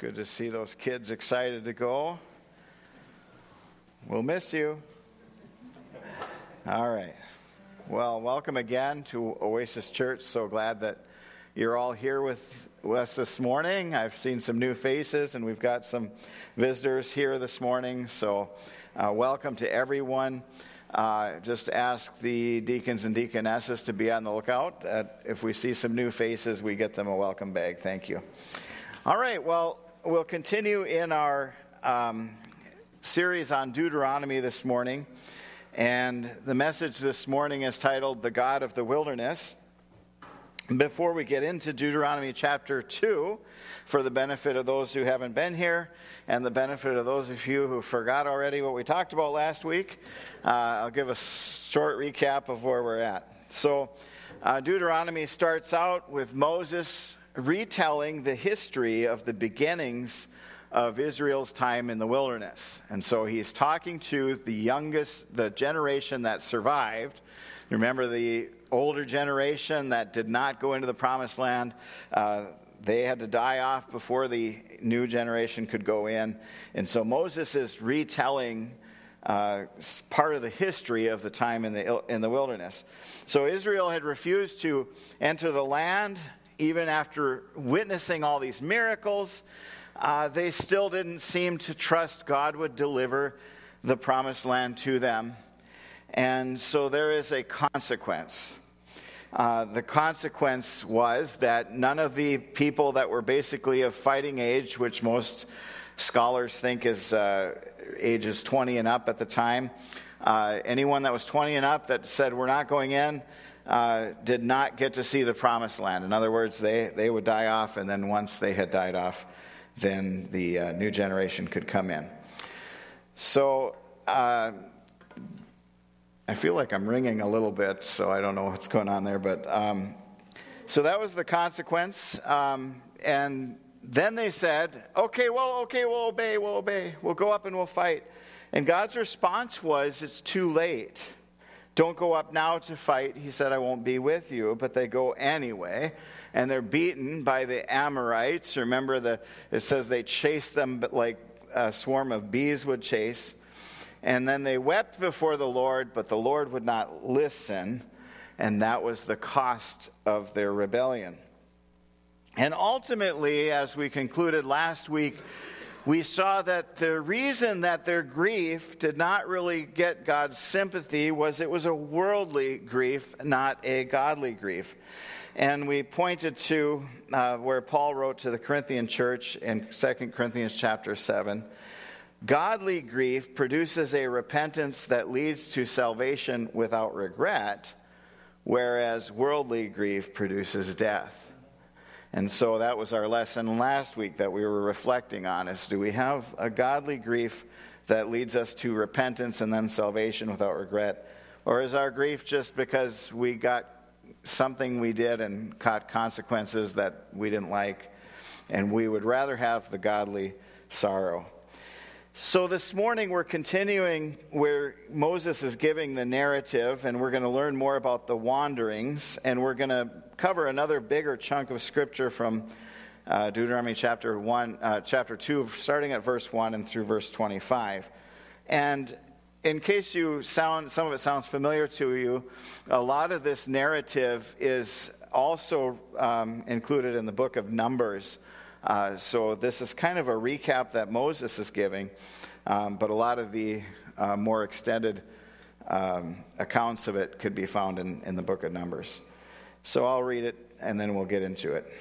Good to see those kids excited to go. We'll miss you. All right. Well, welcome again to Oasis Church. So glad that you're all here with us this morning. I've seen some new faces, and we've got some visitors here this morning. So, uh, welcome to everyone. Uh, just ask the deacons and deaconesses to be on the lookout. if we see some new faces, we get them a welcome bag. Thank you. All right. Well, we'll continue in our um, series on Deuteronomy this morning. And the message this morning is titled The God of the Wilderness. Before we get into Deuteronomy chapter 2, for the benefit of those who haven't been here and the benefit of those of you who forgot already what we talked about last week, uh, I'll give a short recap of where we're at. So, uh, Deuteronomy starts out with Moses retelling the history of the beginnings of Israel's time in the wilderness. And so he's talking to the youngest, the generation that survived. Remember the older generation that did not go into the promised land? Uh, they had to die off before the new generation could go in. And so Moses is retelling uh, part of the history of the time in the, in the wilderness. So Israel had refused to enter the land even after witnessing all these miracles, uh, they still didn't seem to trust God would deliver the promised land to them. And so there is a consequence. Uh, the consequence was that none of the people that were basically of fighting age, which most scholars think is uh, ages 20 and up at the time, uh, anyone that was 20 and up that said, We're not going in, uh, did not get to see the promised land. In other words, they, they would die off, and then once they had died off, then the uh, new generation could come in. So uh, I feel like I'm ringing a little bit, so I don't know what's going on there. But um, so that was the consequence. Um, and then they said, okay, well, okay, we'll obey, we'll obey, we'll go up and we'll fight. And God's response was, it's too late. Don't go up now to fight. He said, I won't be with you. But they go anyway. And they're beaten by the Amorites. Remember, the, it says they chased them like a swarm of bees would chase. And then they wept before the Lord, but the Lord would not listen. And that was the cost of their rebellion. And ultimately, as we concluded last week, we saw that the reason that their grief did not really get God's sympathy was it was a worldly grief, not a godly grief. And we pointed to uh, where Paul wrote to the Corinthian church in 2 Corinthians chapter 7. Godly grief produces a repentance that leads to salvation without regret, whereas worldly grief produces death. And so that was our lesson last week that we were reflecting on is do we have a godly grief that leads us to repentance and then salvation without regret? Or is our grief just because we got something we did and caught consequences that we didn't like? And we would rather have the godly sorrow. So, this morning we're continuing where Moses is giving the narrative, and we're going to learn more about the wanderings, and we're going to cover another bigger chunk of scripture from uh, Deuteronomy chapter 1, uh, chapter 2, starting at verse 1 and through verse 25. And in case you sound, some of it sounds familiar to you, a lot of this narrative is also um, included in the book of Numbers. Uh, so this is kind of a recap that Moses is giving, um, but a lot of the uh, more extended um, accounts of it could be found in, in the book of Numbers. So I'll read it and then we'll get into it.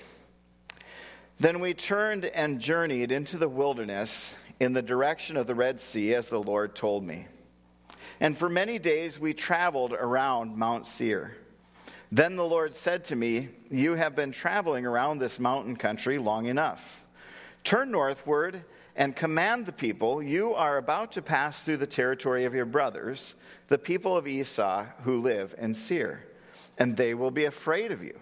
Then we turned and journeyed into the wilderness in the direction of the Red Sea as the Lord told me. And for many days we traveled around Mount Seir. Then the Lord said to me, You have been traveling around this mountain country long enough. Turn northward and command the people, You are about to pass through the territory of your brothers, the people of Esau who live in Seir, and they will be afraid of you.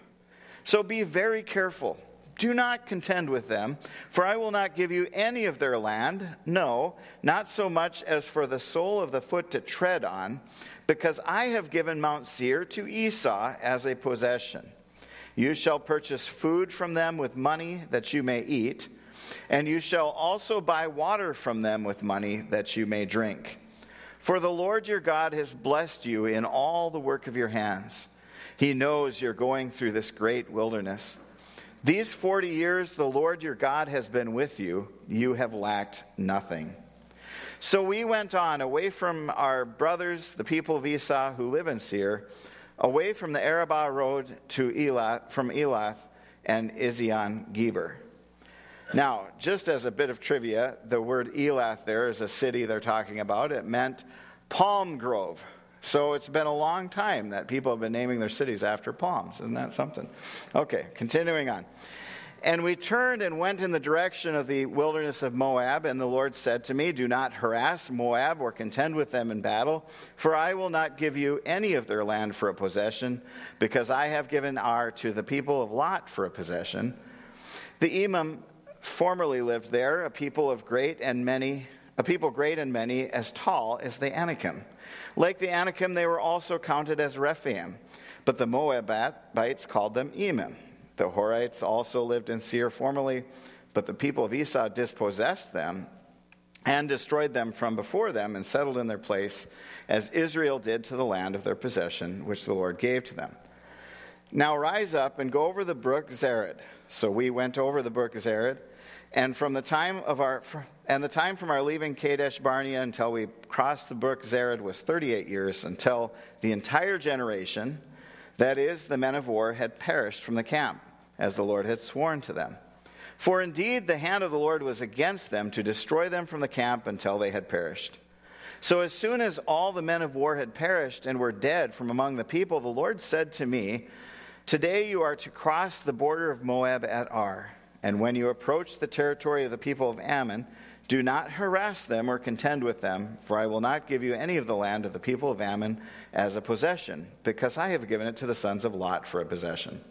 So be very careful. Do not contend with them, for I will not give you any of their land, no, not so much as for the sole of the foot to tread on because I have given Mount Seir to Esau as a possession. You shall purchase food from them with money that you may eat. And you shall also buy water from them with money that you may drink. For the Lord your God has blessed you in all the work of your hands. He knows you're going through this great wilderness. These 40 years the Lord your God has been with you, you have lacked nothing. So we went on away from our brothers, the people of Esau who live in Seir, away from the Arabah road to Elath, from Elath and Ezion Geber. Now, just as a bit of trivia, the word Elath there is a city they're talking about. It meant palm grove. So it's been a long time that people have been naming their cities after palms. Isn't that something? Okay, continuing on. And we turned and went in the direction of the wilderness of Moab, and the Lord said to me, Do not harass Moab or contend with them in battle, for I will not give you any of their land for a possession, because I have given Ar to the people of Lot for a possession. The Emim formerly lived there, a people of great and many, a people great and many, as tall as the Anakim. Like the Anakim, they were also counted as Rephaim, but the Moabites called them Emim. The Horites also lived in Seir formerly, but the people of Esau dispossessed them and destroyed them from before them and settled in their place, as Israel did to the land of their possession, which the Lord gave to them. Now rise up and go over the brook Zered. So we went over the brook Zered and from the time of our and the time from our leaving Kadesh Barnea until we crossed the brook Zered was 38 years until the entire generation, that is, the men of war, had perished from the camp, as the Lord had sworn to them. For indeed the hand of the Lord was against them to destroy them from the camp until they had perished. So as soon as all the men of war had perished and were dead from among the people, the Lord said to me, Today you are to cross the border of Moab at Ar. And when you approach the territory of the people of Ammon, do not harass them or contend with them, for I will not give you any of the land of the people of Ammon as a possession, because I have given it to the sons of Lot for a possession.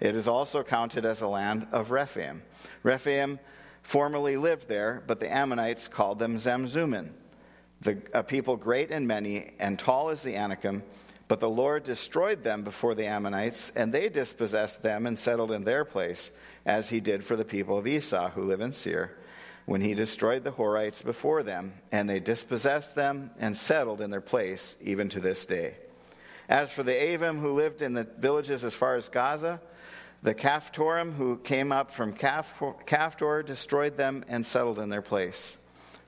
It is also counted as a land of Rephaim. Rephaim formerly lived there, but the Ammonites called them Zamzummim, the, a people great and many, and tall as the Anakim. But the Lord destroyed them before the Ammonites, and they dispossessed them and settled in their place as he did for the people of Esau who live in Seir, when he destroyed the Horites before them, and they dispossessed them and settled in their place even to this day. As for the Avim who lived in the villages as far as Gaza, the Caphtorim who came up from Caphtor destroyed them and settled in their place.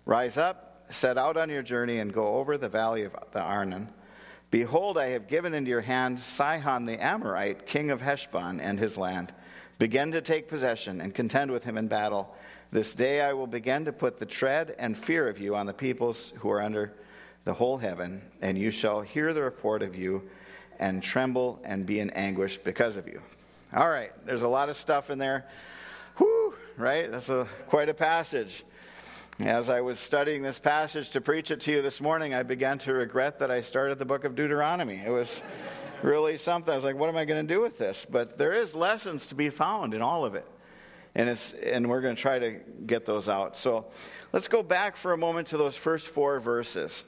Rise up, set out on your journey, and go over the valley of the Arnon. Behold, I have given into your hand Sihon the Amorite, king of Heshbon, and his land. Begin to take possession and contend with him in battle. This day I will begin to put the tread and fear of you on the peoples who are under the whole heaven, and you shall hear the report of you and tremble and be in anguish because of you. All right, there's a lot of stuff in there. Whew, right? That's a, quite a passage. As I was studying this passage to preach it to you this morning, I began to regret that I started the book of Deuteronomy. It was really something. I was like, what am I going to do with this? But there is lessons to be found in all of it. And, it's, and we're going to try to get those out. So let's go back for a moment to those first four verses.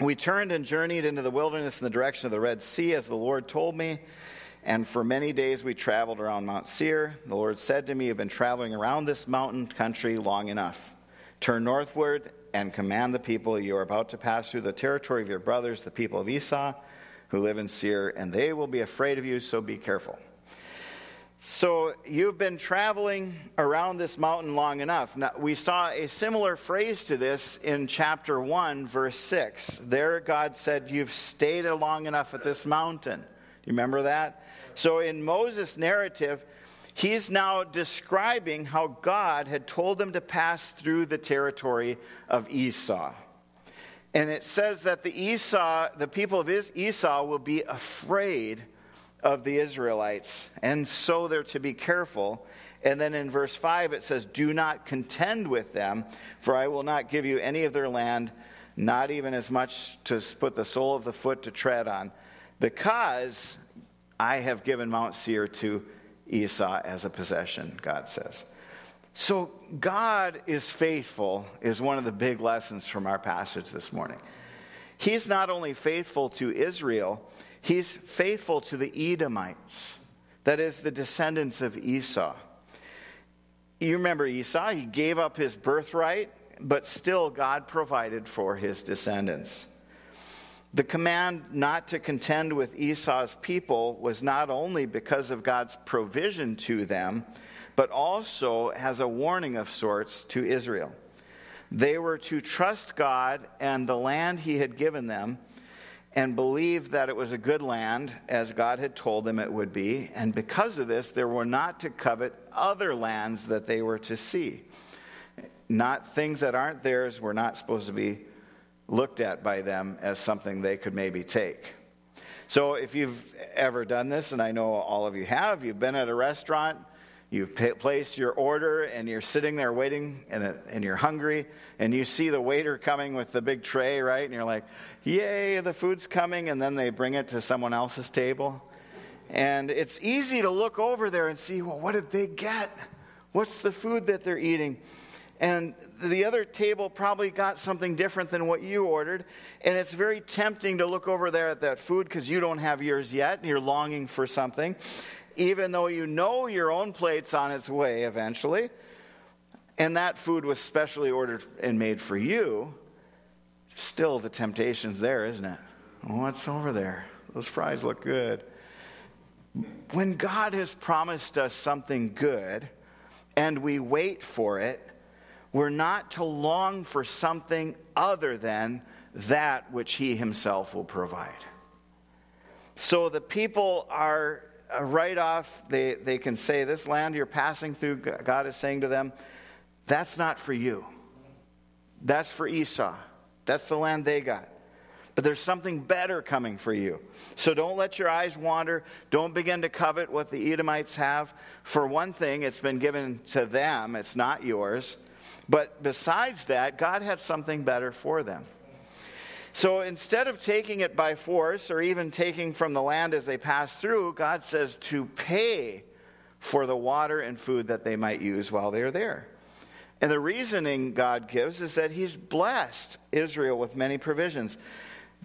We turned and journeyed into the wilderness in the direction of the Red Sea, as the Lord told me. And for many days we traveled around Mount Seir. The Lord said to me, You've been traveling around this mountain country long enough. Turn northward and command the people you are about to pass through the territory of your brothers, the people of Esau who live in Seir, and they will be afraid of you, so be careful. So you've been traveling around this mountain long enough. Now, we saw a similar phrase to this in chapter 1, verse 6. There, God said, You've stayed long enough at this mountain. Do you remember that? So in Moses' narrative, he's now describing how God had told them to pass through the territory of Esau. And it says that the Esau, the people of Esau will be afraid of the Israelites. And so they're to be careful. And then in verse 5 it says, Do not contend with them, for I will not give you any of their land, not even as much to put the sole of the foot to tread on, because I have given Mount Seir to Esau as a possession, God says. So, God is faithful, is one of the big lessons from our passage this morning. He's not only faithful to Israel, he's faithful to the Edomites, that is, the descendants of Esau. You remember Esau, he gave up his birthright, but still God provided for his descendants. The command not to contend with Esau's people was not only because of God's provision to them, but also as a warning of sorts to Israel. They were to trust God and the land he had given them and believe that it was a good land as God had told them it would be. And because of this, they were not to covet other lands that they were to see. Not things that aren't theirs were not supposed to be looked at by them as something they could maybe take. So if you've ever done this, and I know all of you have, you've been at a restaurant You've placed your order and you're sitting there waiting and, and you're hungry and you see the waiter coming with the big tray, right? And you're like, yay, the food's coming. And then they bring it to someone else's table. And it's easy to look over there and see, well, what did they get? What's the food that they're eating? And the other table probably got something different than what you ordered. And it's very tempting to look over there at that food because you don't have yours yet and you're longing for something even though you know your own plate's on its way eventually, and that food was specially ordered and made for you, still the temptation's there, isn't it? What's over there? Those fries look good. When God has promised us something good and we wait for it, we're not to long for something other than that which He Himself will provide. So the people are uh, right off, they, they can say, This land you're passing through, God is saying to them, that's not for you. That's for Esau. That's the land they got. But there's something better coming for you. So don't let your eyes wander. Don't begin to covet what the Edomites have. For one thing, it's been given to them, it's not yours. But besides that, God had something better for them. So instead of taking it by force or even taking from the land as they pass through, God says to pay for the water and food that they might use while they're there. And the reasoning God gives is that He's blessed Israel with many provisions.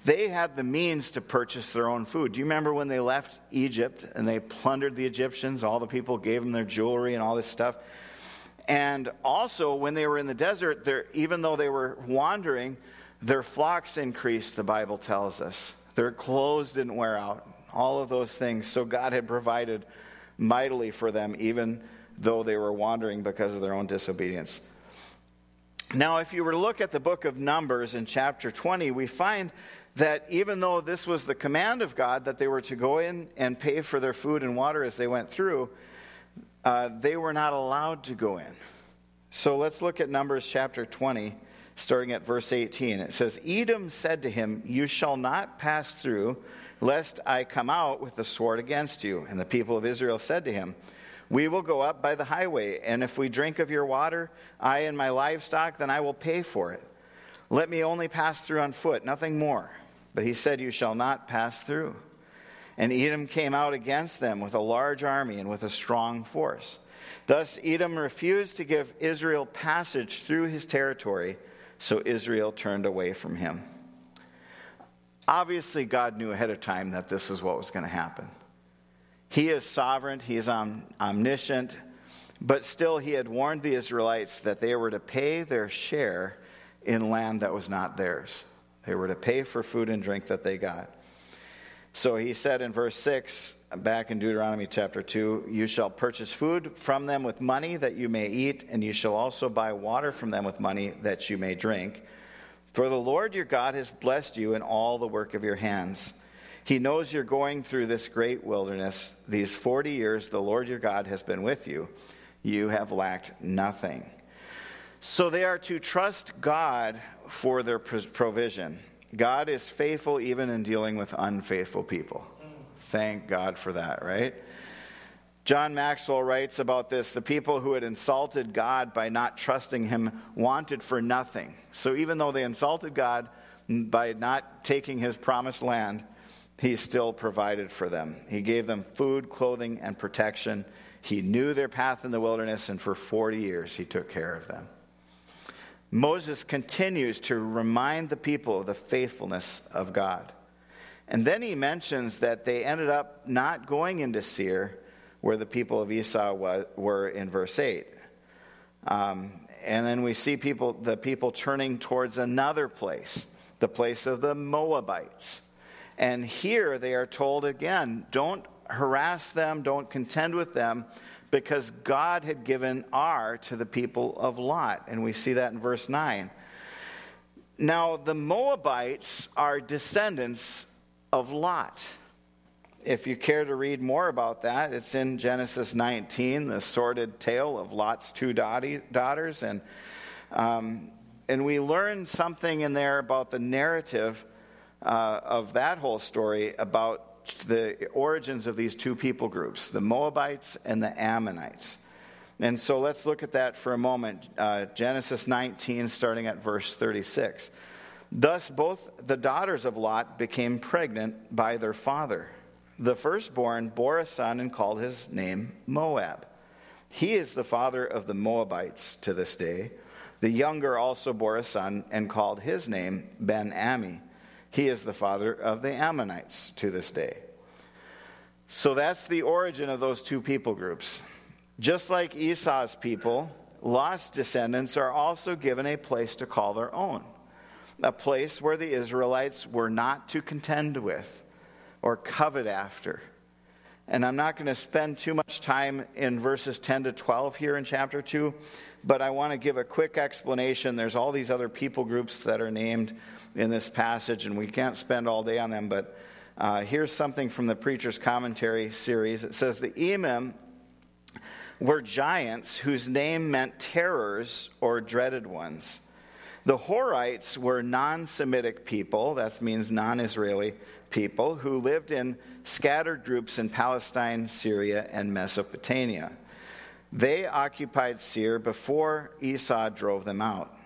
They had the means to purchase their own food. Do you remember when they left Egypt and they plundered the Egyptians? All the people gave them their jewelry and all this stuff. And also, when they were in the desert, even though they were wandering, their flocks increased, the Bible tells us. Their clothes didn't wear out. All of those things. So God had provided mightily for them, even though they were wandering because of their own disobedience. Now, if you were to look at the book of Numbers in chapter 20, we find that even though this was the command of God that they were to go in and pay for their food and water as they went through, uh, they were not allowed to go in. So let's look at Numbers chapter 20 starting at verse 18. It says, Edom said to him, You shall not pass through, lest I come out with the sword against you. And the people of Israel said to him, We will go up by the highway, and if we drink of your water, I and my livestock, then I will pay for it. Let me only pass through on foot, nothing more. But he said, You shall not pass through. And Edom came out against them with a large army and with a strong force. Thus, Edom refused to give Israel passage through his territory so Israel turned away from him. Obviously, God knew ahead of time that this is what was going to happen. He is sovereign, He is omniscient, but still, He had warned the Israelites that they were to pay their share in land that was not theirs. They were to pay for food and drink that they got. So He said in verse 6, back in Deuteronomy chapter 2 You shall purchase food from them with money that you may eat, and you shall also buy water from them with money that you may drink. For the Lord your God has blessed you in all the work of your hands. He knows you're going through this great wilderness. These 40 years, the Lord your God has been with you. You have lacked nothing. So they are to trust God for their provision. God is faithful even in dealing with unfaithful people. Thank God for that, right? John Maxwell writes about this the people who had insulted God by not trusting him wanted for nothing. So even though they insulted God by not taking his promised land, he still provided for them. He gave them food, clothing, and protection. He knew their path in the wilderness, and for 40 years he took care of them. Moses continues to remind the people of the faithfulness of God. And then he mentions that they ended up not going into Seir, where the people of Esau were in verse 8. Um, and then we see people, the people turning towards another place, the place of the Moabites. And here they are told again don't harass them, don't contend with them, because God had given Ar to the people of Lot. And we see that in verse 9. Now, the Moabites are descendants of Lot. If you care to read more about that, it's in Genesis 19, the sordid tale of Lot's two daughters. And, um, and we learn something in there about the narrative uh, of that whole story about the origins of these two people groups, the Moabites and the Ammonites. And so let's look at that for a moment. Uh, Genesis 19, starting at verse 36. Thus, both the daughters of Lot became pregnant by their father. The firstborn bore a son and called his name Moab. He is the father of the Moabites to this day. The younger also bore a son and called his name Ben Ammi. He is the father of the Ammonites to this day. So that's the origin of those two people groups. Just like Esau's people, Lot's descendants are also given a place to call their own, a place where the Israelites were not to contend with or covet after. And I'm not going to spend too much time in verses 10 to 12 here in chapter 2, but I want to give a quick explanation. There's all these other people groups that are named in this passage, and we can't spend all day on them, but uh, here's something from the Preacher's Commentary series. It says the Emim were giants whose name meant terrors or dreaded ones. The Horites were non Semitic people, that means non Israeli people, who lived in scattered groups in Palestine, Syria, and Mesopotamia. They occupied Seir before Esau drove them out.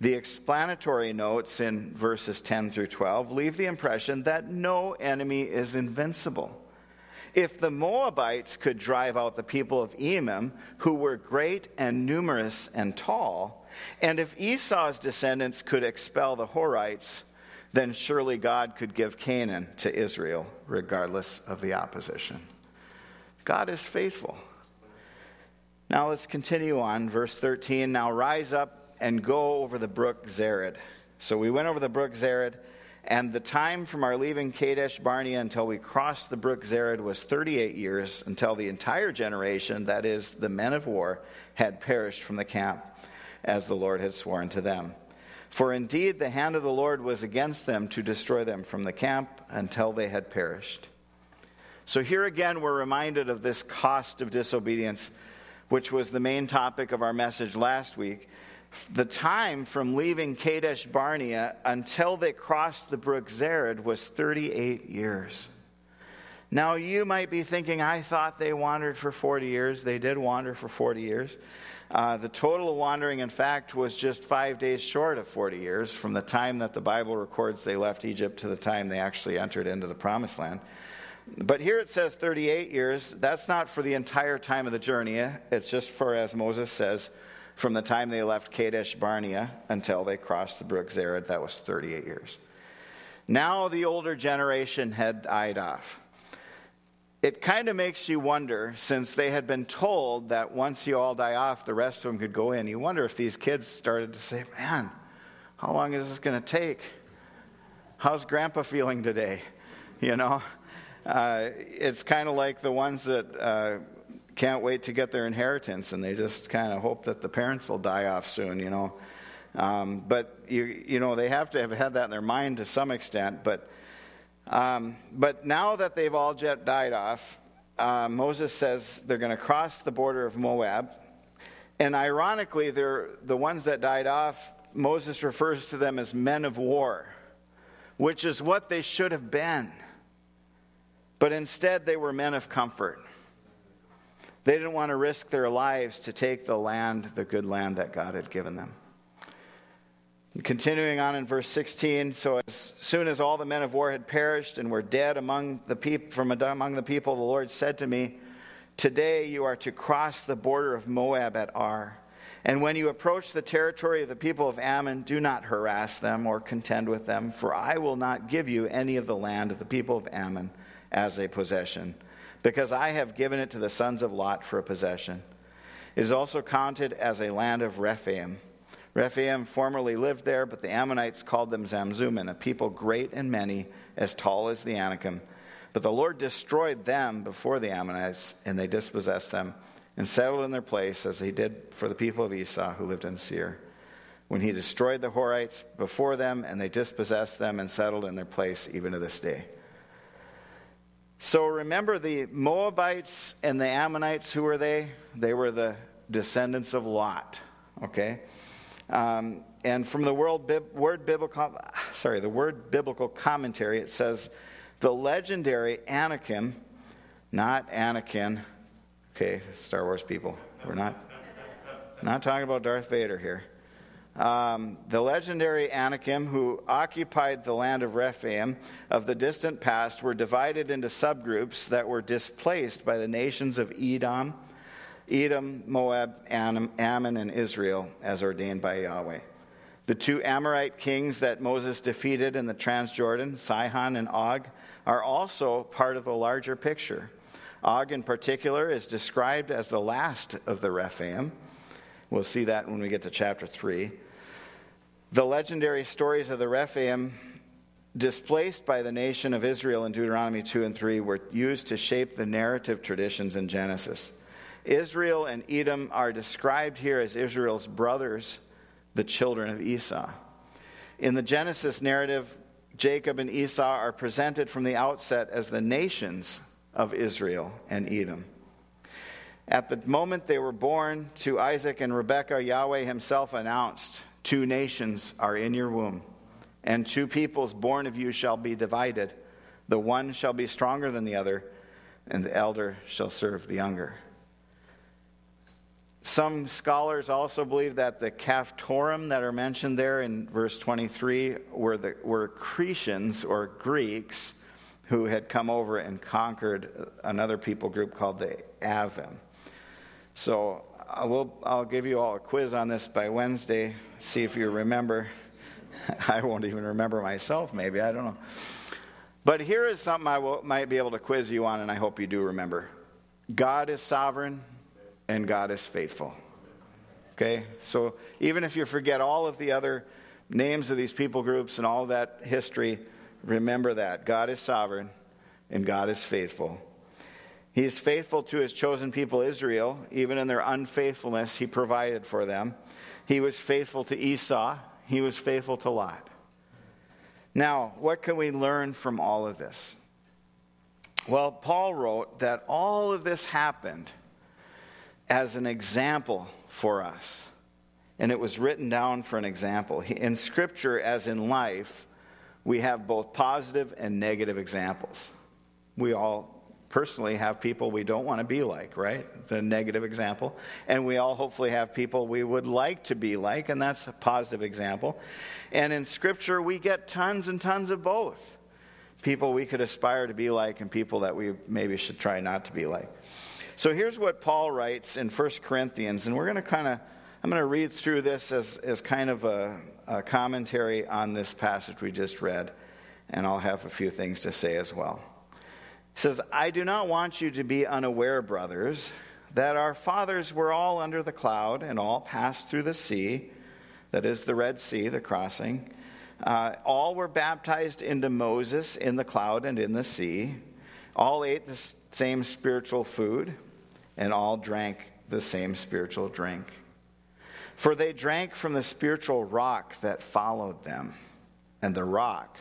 The explanatory notes in verses 10 through 12 leave the impression that no enemy is invincible. If the Moabites could drive out the people of Emim, who were great and numerous and tall, and if Esau's descendants could expel the Horites, then surely God could give Canaan to Israel, regardless of the opposition. God is faithful. Now let's continue on. Verse 13 Now rise up and go over the brook Zered. So we went over the brook Zered, and the time from our leaving Kadesh Barnea until we crossed the brook Zered was 38 years, until the entire generation, that is, the men of war, had perished from the camp, as the Lord had sworn to them. For indeed, the hand of the Lord was against them to destroy them from the camp until they had perished. So here again, we're reminded of this cost of disobedience, which was the main topic of our message last week the time from leaving Kadesh Barnea until they crossed the brook Zered was 38 years. Now, you might be thinking, I thought they wandered for 40 years. They did wander for 40 years. Uh, the total wandering, in fact, was just five days short of 40 years from the time that the Bible records they left Egypt to the time they actually entered into the promised land. But here it says 38 years. That's not for the entire time of the journey. It's just for, as Moses says, from the time they left Kadesh Barnea until they crossed the brook Zered. That was 38 years. Now the older generation had died off. It kind of makes you wonder, since they had been told that once you all die off, the rest of them could go in. You wonder if these kids started to say, Man, how long is this going to take? How's grandpa feeling today? You know? Uh, it's kind of like the ones that uh, can't wait to get their inheritance, and they just kind of hope that the parents will die off soon, you know. Um, but you, you know, they have to have had that in their mind to some extent. But, um, but now that they've all died off, uh, Moses says they're going to cross the border of Moab, and ironically, they're the ones that died off. Moses refers to them as men of war, which is what they should have been. But instead, they were men of comfort. They didn't want to risk their lives to take the land, the good land that God had given them. Continuing on in verse 16, so as soon as all the men of war had perished and were dead among the peop- from among the people, the Lord said to me, Today you are to cross the border of Moab at Ar. And when you approach the territory of the people of Ammon, do not harass them or contend with them, for I will not give you any of the land of the people of Ammon as a possession because I have given it to the sons of Lot for a possession. It is also counted as a land of Rephaim. Rephaim formerly lived there, but the Ammonites called them Zamzummim, a people great and many, as tall as the Anakim. But the Lord destroyed them before the Ammonites, and they dispossessed them and settled in their place as he did for the people of Esau who lived in Seir. When he destroyed the Horites before them, and they dispossessed them and settled in their place even to this day. So remember the Moabites and the Ammonites, who were they? They were the descendants of Lot. Okay? Um, and from the word, word biblical, sorry, the word biblical commentary, it says the legendary Anakim, not Anakin. Okay, Star Wars people, we're not not talking about Darth Vader here. Um, the legendary Anakim, who occupied the land of Rephaim of the distant past, were divided into subgroups that were displaced by the nations of Edom, Edom, Moab, Ammon, and Israel, as ordained by Yahweh. The two Amorite kings that Moses defeated in the Transjordan, Sihon and Og, are also part of a larger picture. Og, in particular, is described as the last of the Rephaim. We'll see that when we get to chapter 3. The legendary stories of the Rephaim, displaced by the nation of Israel in Deuteronomy 2 and 3, were used to shape the narrative traditions in Genesis. Israel and Edom are described here as Israel's brothers, the children of Esau. In the Genesis narrative, Jacob and Esau are presented from the outset as the nations of Israel and Edom. At the moment they were born to Isaac and Rebekah, Yahweh himself announced, Two nations are in your womb, and two peoples born of you shall be divided. The one shall be stronger than the other, and the elder shall serve the younger. Some scholars also believe that the Caphtorim that are mentioned there in verse 23 were, the, were Cretians or Greeks who had come over and conquered another people group called the Avim. So I will, I'll give you all a quiz on this by Wednesday, see if you remember. I won't even remember myself, maybe, I don't know. But here is something I will, might be able to quiz you on, and I hope you do remember God is sovereign, and God is faithful. Okay? So even if you forget all of the other names of these people groups and all that history, remember that. God is sovereign and God is faithful. He is faithful to his chosen people, Israel. Even in their unfaithfulness, he provided for them. He was faithful to Esau, he was faithful to Lot. Now, what can we learn from all of this? Well, Paul wrote that all of this happened as an example for us. And it was written down for an example. In Scripture, as in life, we have both positive and negative examples. We all personally have people we don't want to be like, right? The negative example. And we all hopefully have people we would like to be like, and that's a positive example. And in Scripture, we get tons and tons of both people we could aspire to be like, and people that we maybe should try not to be like. So here's what Paul writes in 1 Corinthians, and we're going to kind of, I'm going to read through this as, as kind of a, a commentary on this passage we just read, and I'll have a few things to say as well. He says, I do not want you to be unaware, brothers, that our fathers were all under the cloud and all passed through the sea, that is the Red Sea, the crossing. Uh, all were baptized into Moses in the cloud and in the sea. All ate the same spiritual food and all drank the same spiritual drink. For they drank from the spiritual rock that followed them, and the rock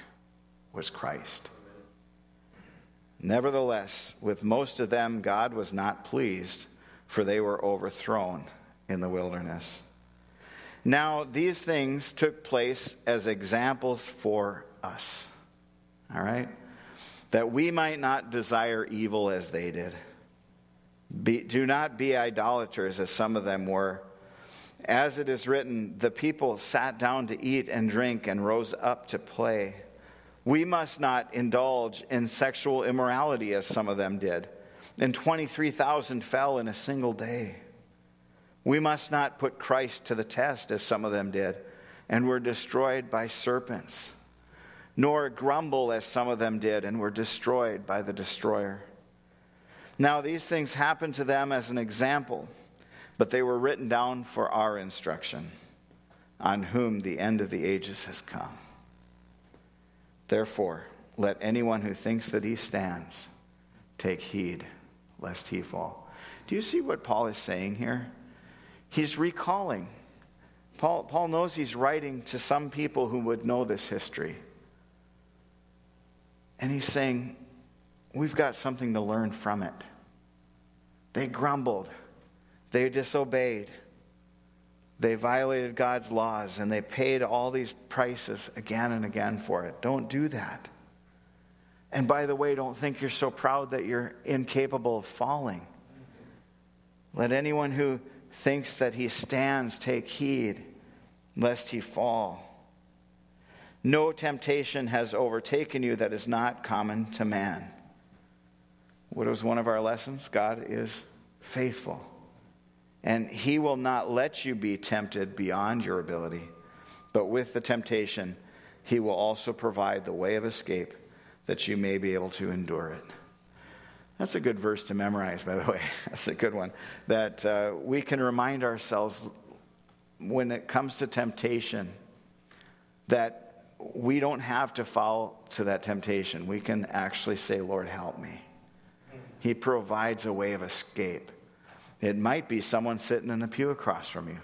was Christ. Nevertheless, with most of them, God was not pleased, for they were overthrown in the wilderness. Now, these things took place as examples for us. All right? That we might not desire evil as they did. Be, do not be idolaters, as some of them were. As it is written, the people sat down to eat and drink and rose up to play. We must not indulge in sexual immorality, as some of them did. And 23,000 fell in a single day. We must not put Christ to the test, as some of them did, and were destroyed by serpents. Nor grumble, as some of them did, and were destroyed by the destroyer. Now, these things happened to them as an example, but they were written down for our instruction, on whom the end of the ages has come. Therefore, let anyone who thinks that he stands take heed lest he fall. Do you see what Paul is saying here? He's recalling. Paul, Paul knows he's writing to some people who would know this history. And he's saying, We've got something to learn from it. They grumbled, they disobeyed, they violated God's laws, and they paid all these prices again and again for it. Don't do that. And by the way, don't think you're so proud that you're incapable of falling. Let anyone who thinks that he stands take heed lest he fall. No temptation has overtaken you that is not common to man. What was one of our lessons? God is faithful. And he will not let you be tempted beyond your ability. But with the temptation, he will also provide the way of escape that you may be able to endure it. That's a good verse to memorize, by the way. That's a good one. That uh, we can remind ourselves when it comes to temptation that we don't have to fall to that temptation. We can actually say, Lord, help me. He provides a way of escape. It might be someone sitting in a pew across from you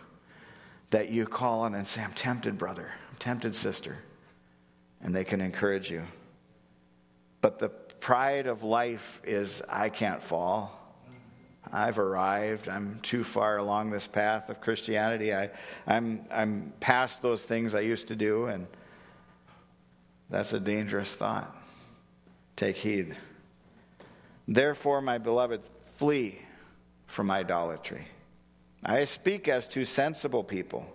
that you call on and say, I'm tempted, brother. I'm tempted, sister. And they can encourage you. But the pride of life is, I can't fall. I've arrived. I'm too far along this path of Christianity. I, I'm, I'm past those things I used to do, and that's a dangerous thought. Take heed. Therefore, my beloved, flee from idolatry. I speak as to sensible people.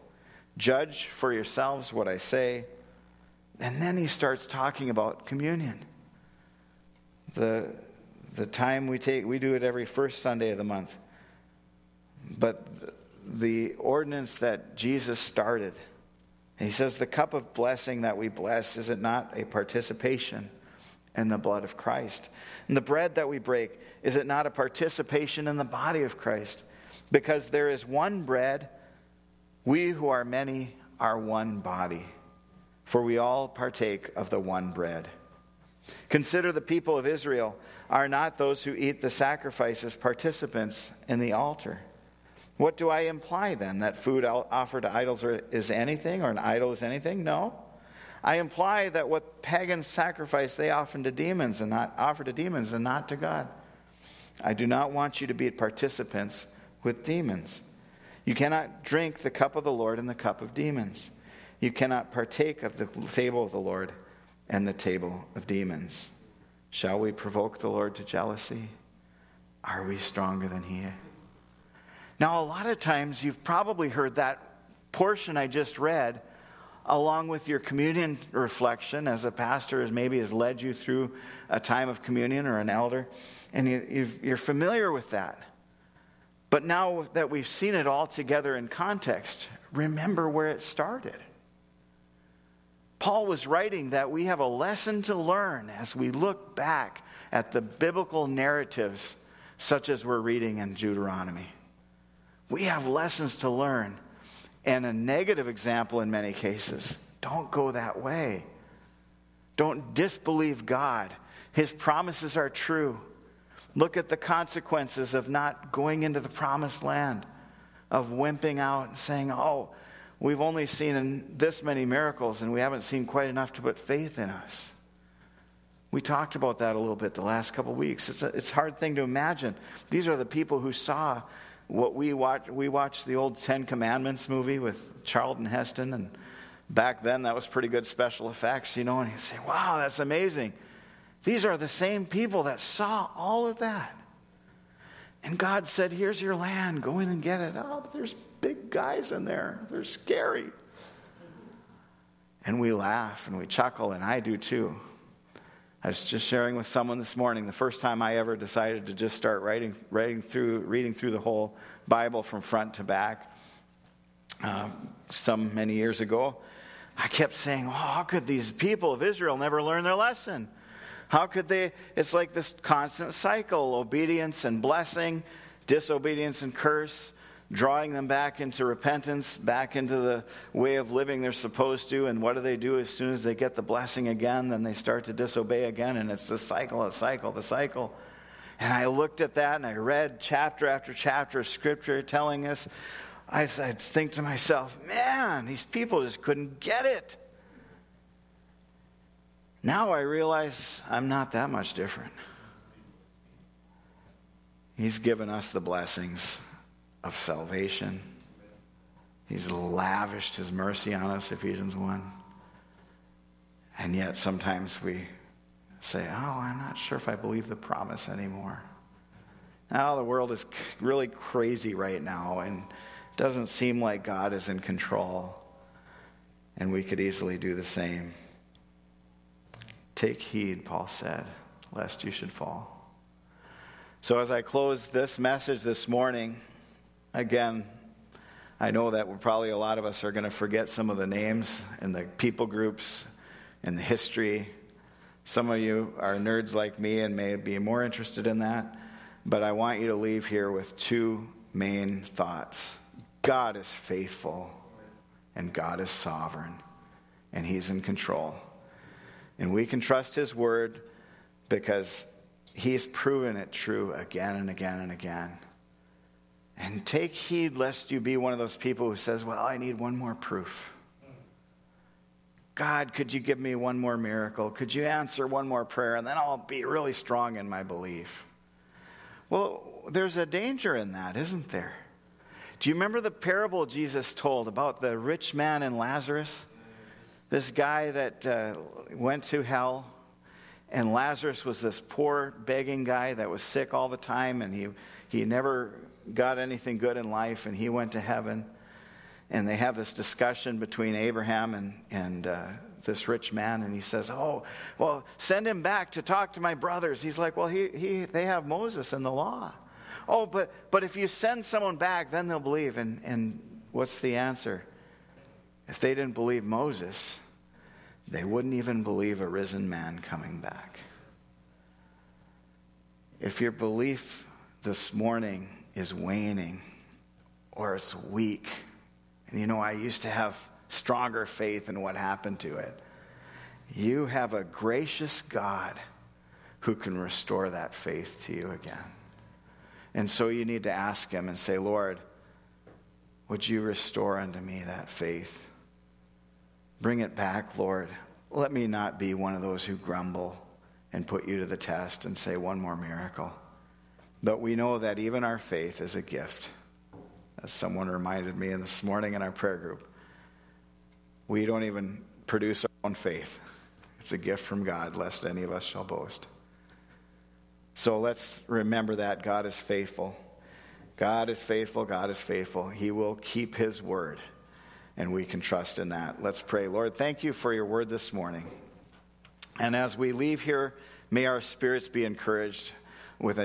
Judge for yourselves what I say. And then he starts talking about communion the, the time we take, we do it every first Sunday of the month. But the ordinance that Jesus started, he says, the cup of blessing that we bless, is it not a participation in the blood of Christ? And the bread that we break, is it not a participation in the body of Christ? Because there is one bread, we who are many are one body, for we all partake of the one bread. Consider the people of Israel are not those who eat the sacrifices participants in the altar. What do I imply then? That food offered to idols is anything, or an idol is anything? No. I imply that what pagans sacrifice, they offer to demons and not offer to demons and not to God. I do not want you to be participants with demons. You cannot drink the cup of the Lord and the cup of demons. You cannot partake of the table of the Lord and the table of demons. Shall we provoke the Lord to jealousy? Are we stronger than He? Now, a lot of times you've probably heard that portion I just read along with your communion reflection as a pastor has maybe has led you through a time of communion or an elder. And you, are familiar with that. But now that we've seen it all together in context remember where it started. Paul was writing that we have a lesson to learn as we look back at the biblical narratives, such as we're reading in Deuteronomy. We have lessons to learn, and a negative example in many cases. Don't go that way. Don't disbelieve God. His promises are true. Look at the consequences of not going into the promised land, of wimping out and saying, Oh, we've only seen this many miracles and we haven't seen quite enough to put faith in us. We talked about that a little bit the last couple weeks. It's a, it's a hard thing to imagine. These are the people who saw what we watched. We watched the old Ten Commandments movie with Charlton Heston, and back then that was pretty good special effects, you know. And you say, "Wow, that's amazing." These are the same people that saw all of that. And God said, Here's your land. Go in and get it. Oh, but there's big guys in there. They're scary. And we laugh and we chuckle, and I do too. I was just sharing with someone this morning the first time I ever decided to just start writing, writing through, reading through the whole Bible from front to back. Uh, some many years ago, I kept saying, oh, How could these people of Israel never learn their lesson? How could they? It's like this constant cycle obedience and blessing, disobedience and curse, drawing them back into repentance, back into the way of living they're supposed to. And what do they do as soon as they get the blessing again? Then they start to disobey again. And it's the cycle, the cycle, the cycle. And I looked at that and I read chapter after chapter of scripture telling us. I, I think to myself, man, these people just couldn't get it. Now I realize I'm not that much different. He's given us the blessings of salvation. He's lavished his mercy on us, Ephesians 1. And yet sometimes we say, Oh, I'm not sure if I believe the promise anymore. Now the world is really crazy right now, and it doesn't seem like God is in control. And we could easily do the same. Take heed, Paul said, lest you should fall. So, as I close this message this morning, again, I know that probably a lot of us are going to forget some of the names and the people groups and the history. Some of you are nerds like me and may be more interested in that. But I want you to leave here with two main thoughts God is faithful, and God is sovereign, and He's in control. And we can trust His word because He's proven it true again and again and again. And take heed lest you be one of those people who says, Well, I need one more proof. God, could you give me one more miracle? Could you answer one more prayer? And then I'll be really strong in my belief. Well, there's a danger in that, isn't there? Do you remember the parable Jesus told about the rich man and Lazarus? This guy that uh, went to hell and Lazarus was this poor, begging guy that was sick all the time, and he, he never got anything good in life, and he went to heaven. And they have this discussion between Abraham and, and uh, this rich man, and he says, Oh, well, send him back to talk to my brothers. He's like, Well, he, he, they have Moses and the law. Oh, but, but if you send someone back, then they'll believe. And, and what's the answer? If they didn't believe Moses, they wouldn't even believe a risen man coming back. If your belief this morning is waning or it's weak, and you know, I used to have stronger faith in what happened to it, you have a gracious God who can restore that faith to you again. And so you need to ask Him and say, Lord, would you restore unto me that faith? Bring it back, Lord. Let me not be one of those who grumble and put you to the test and say one more miracle. But we know that even our faith is a gift. As someone reminded me this morning in our prayer group, we don't even produce our own faith. It's a gift from God, lest any of us shall boast. So let's remember that God is faithful. God is faithful. God is faithful. He will keep his word and we can trust in that. Let's pray. Lord, thank you for your word this morning. And as we leave here, may our spirits be encouraged with a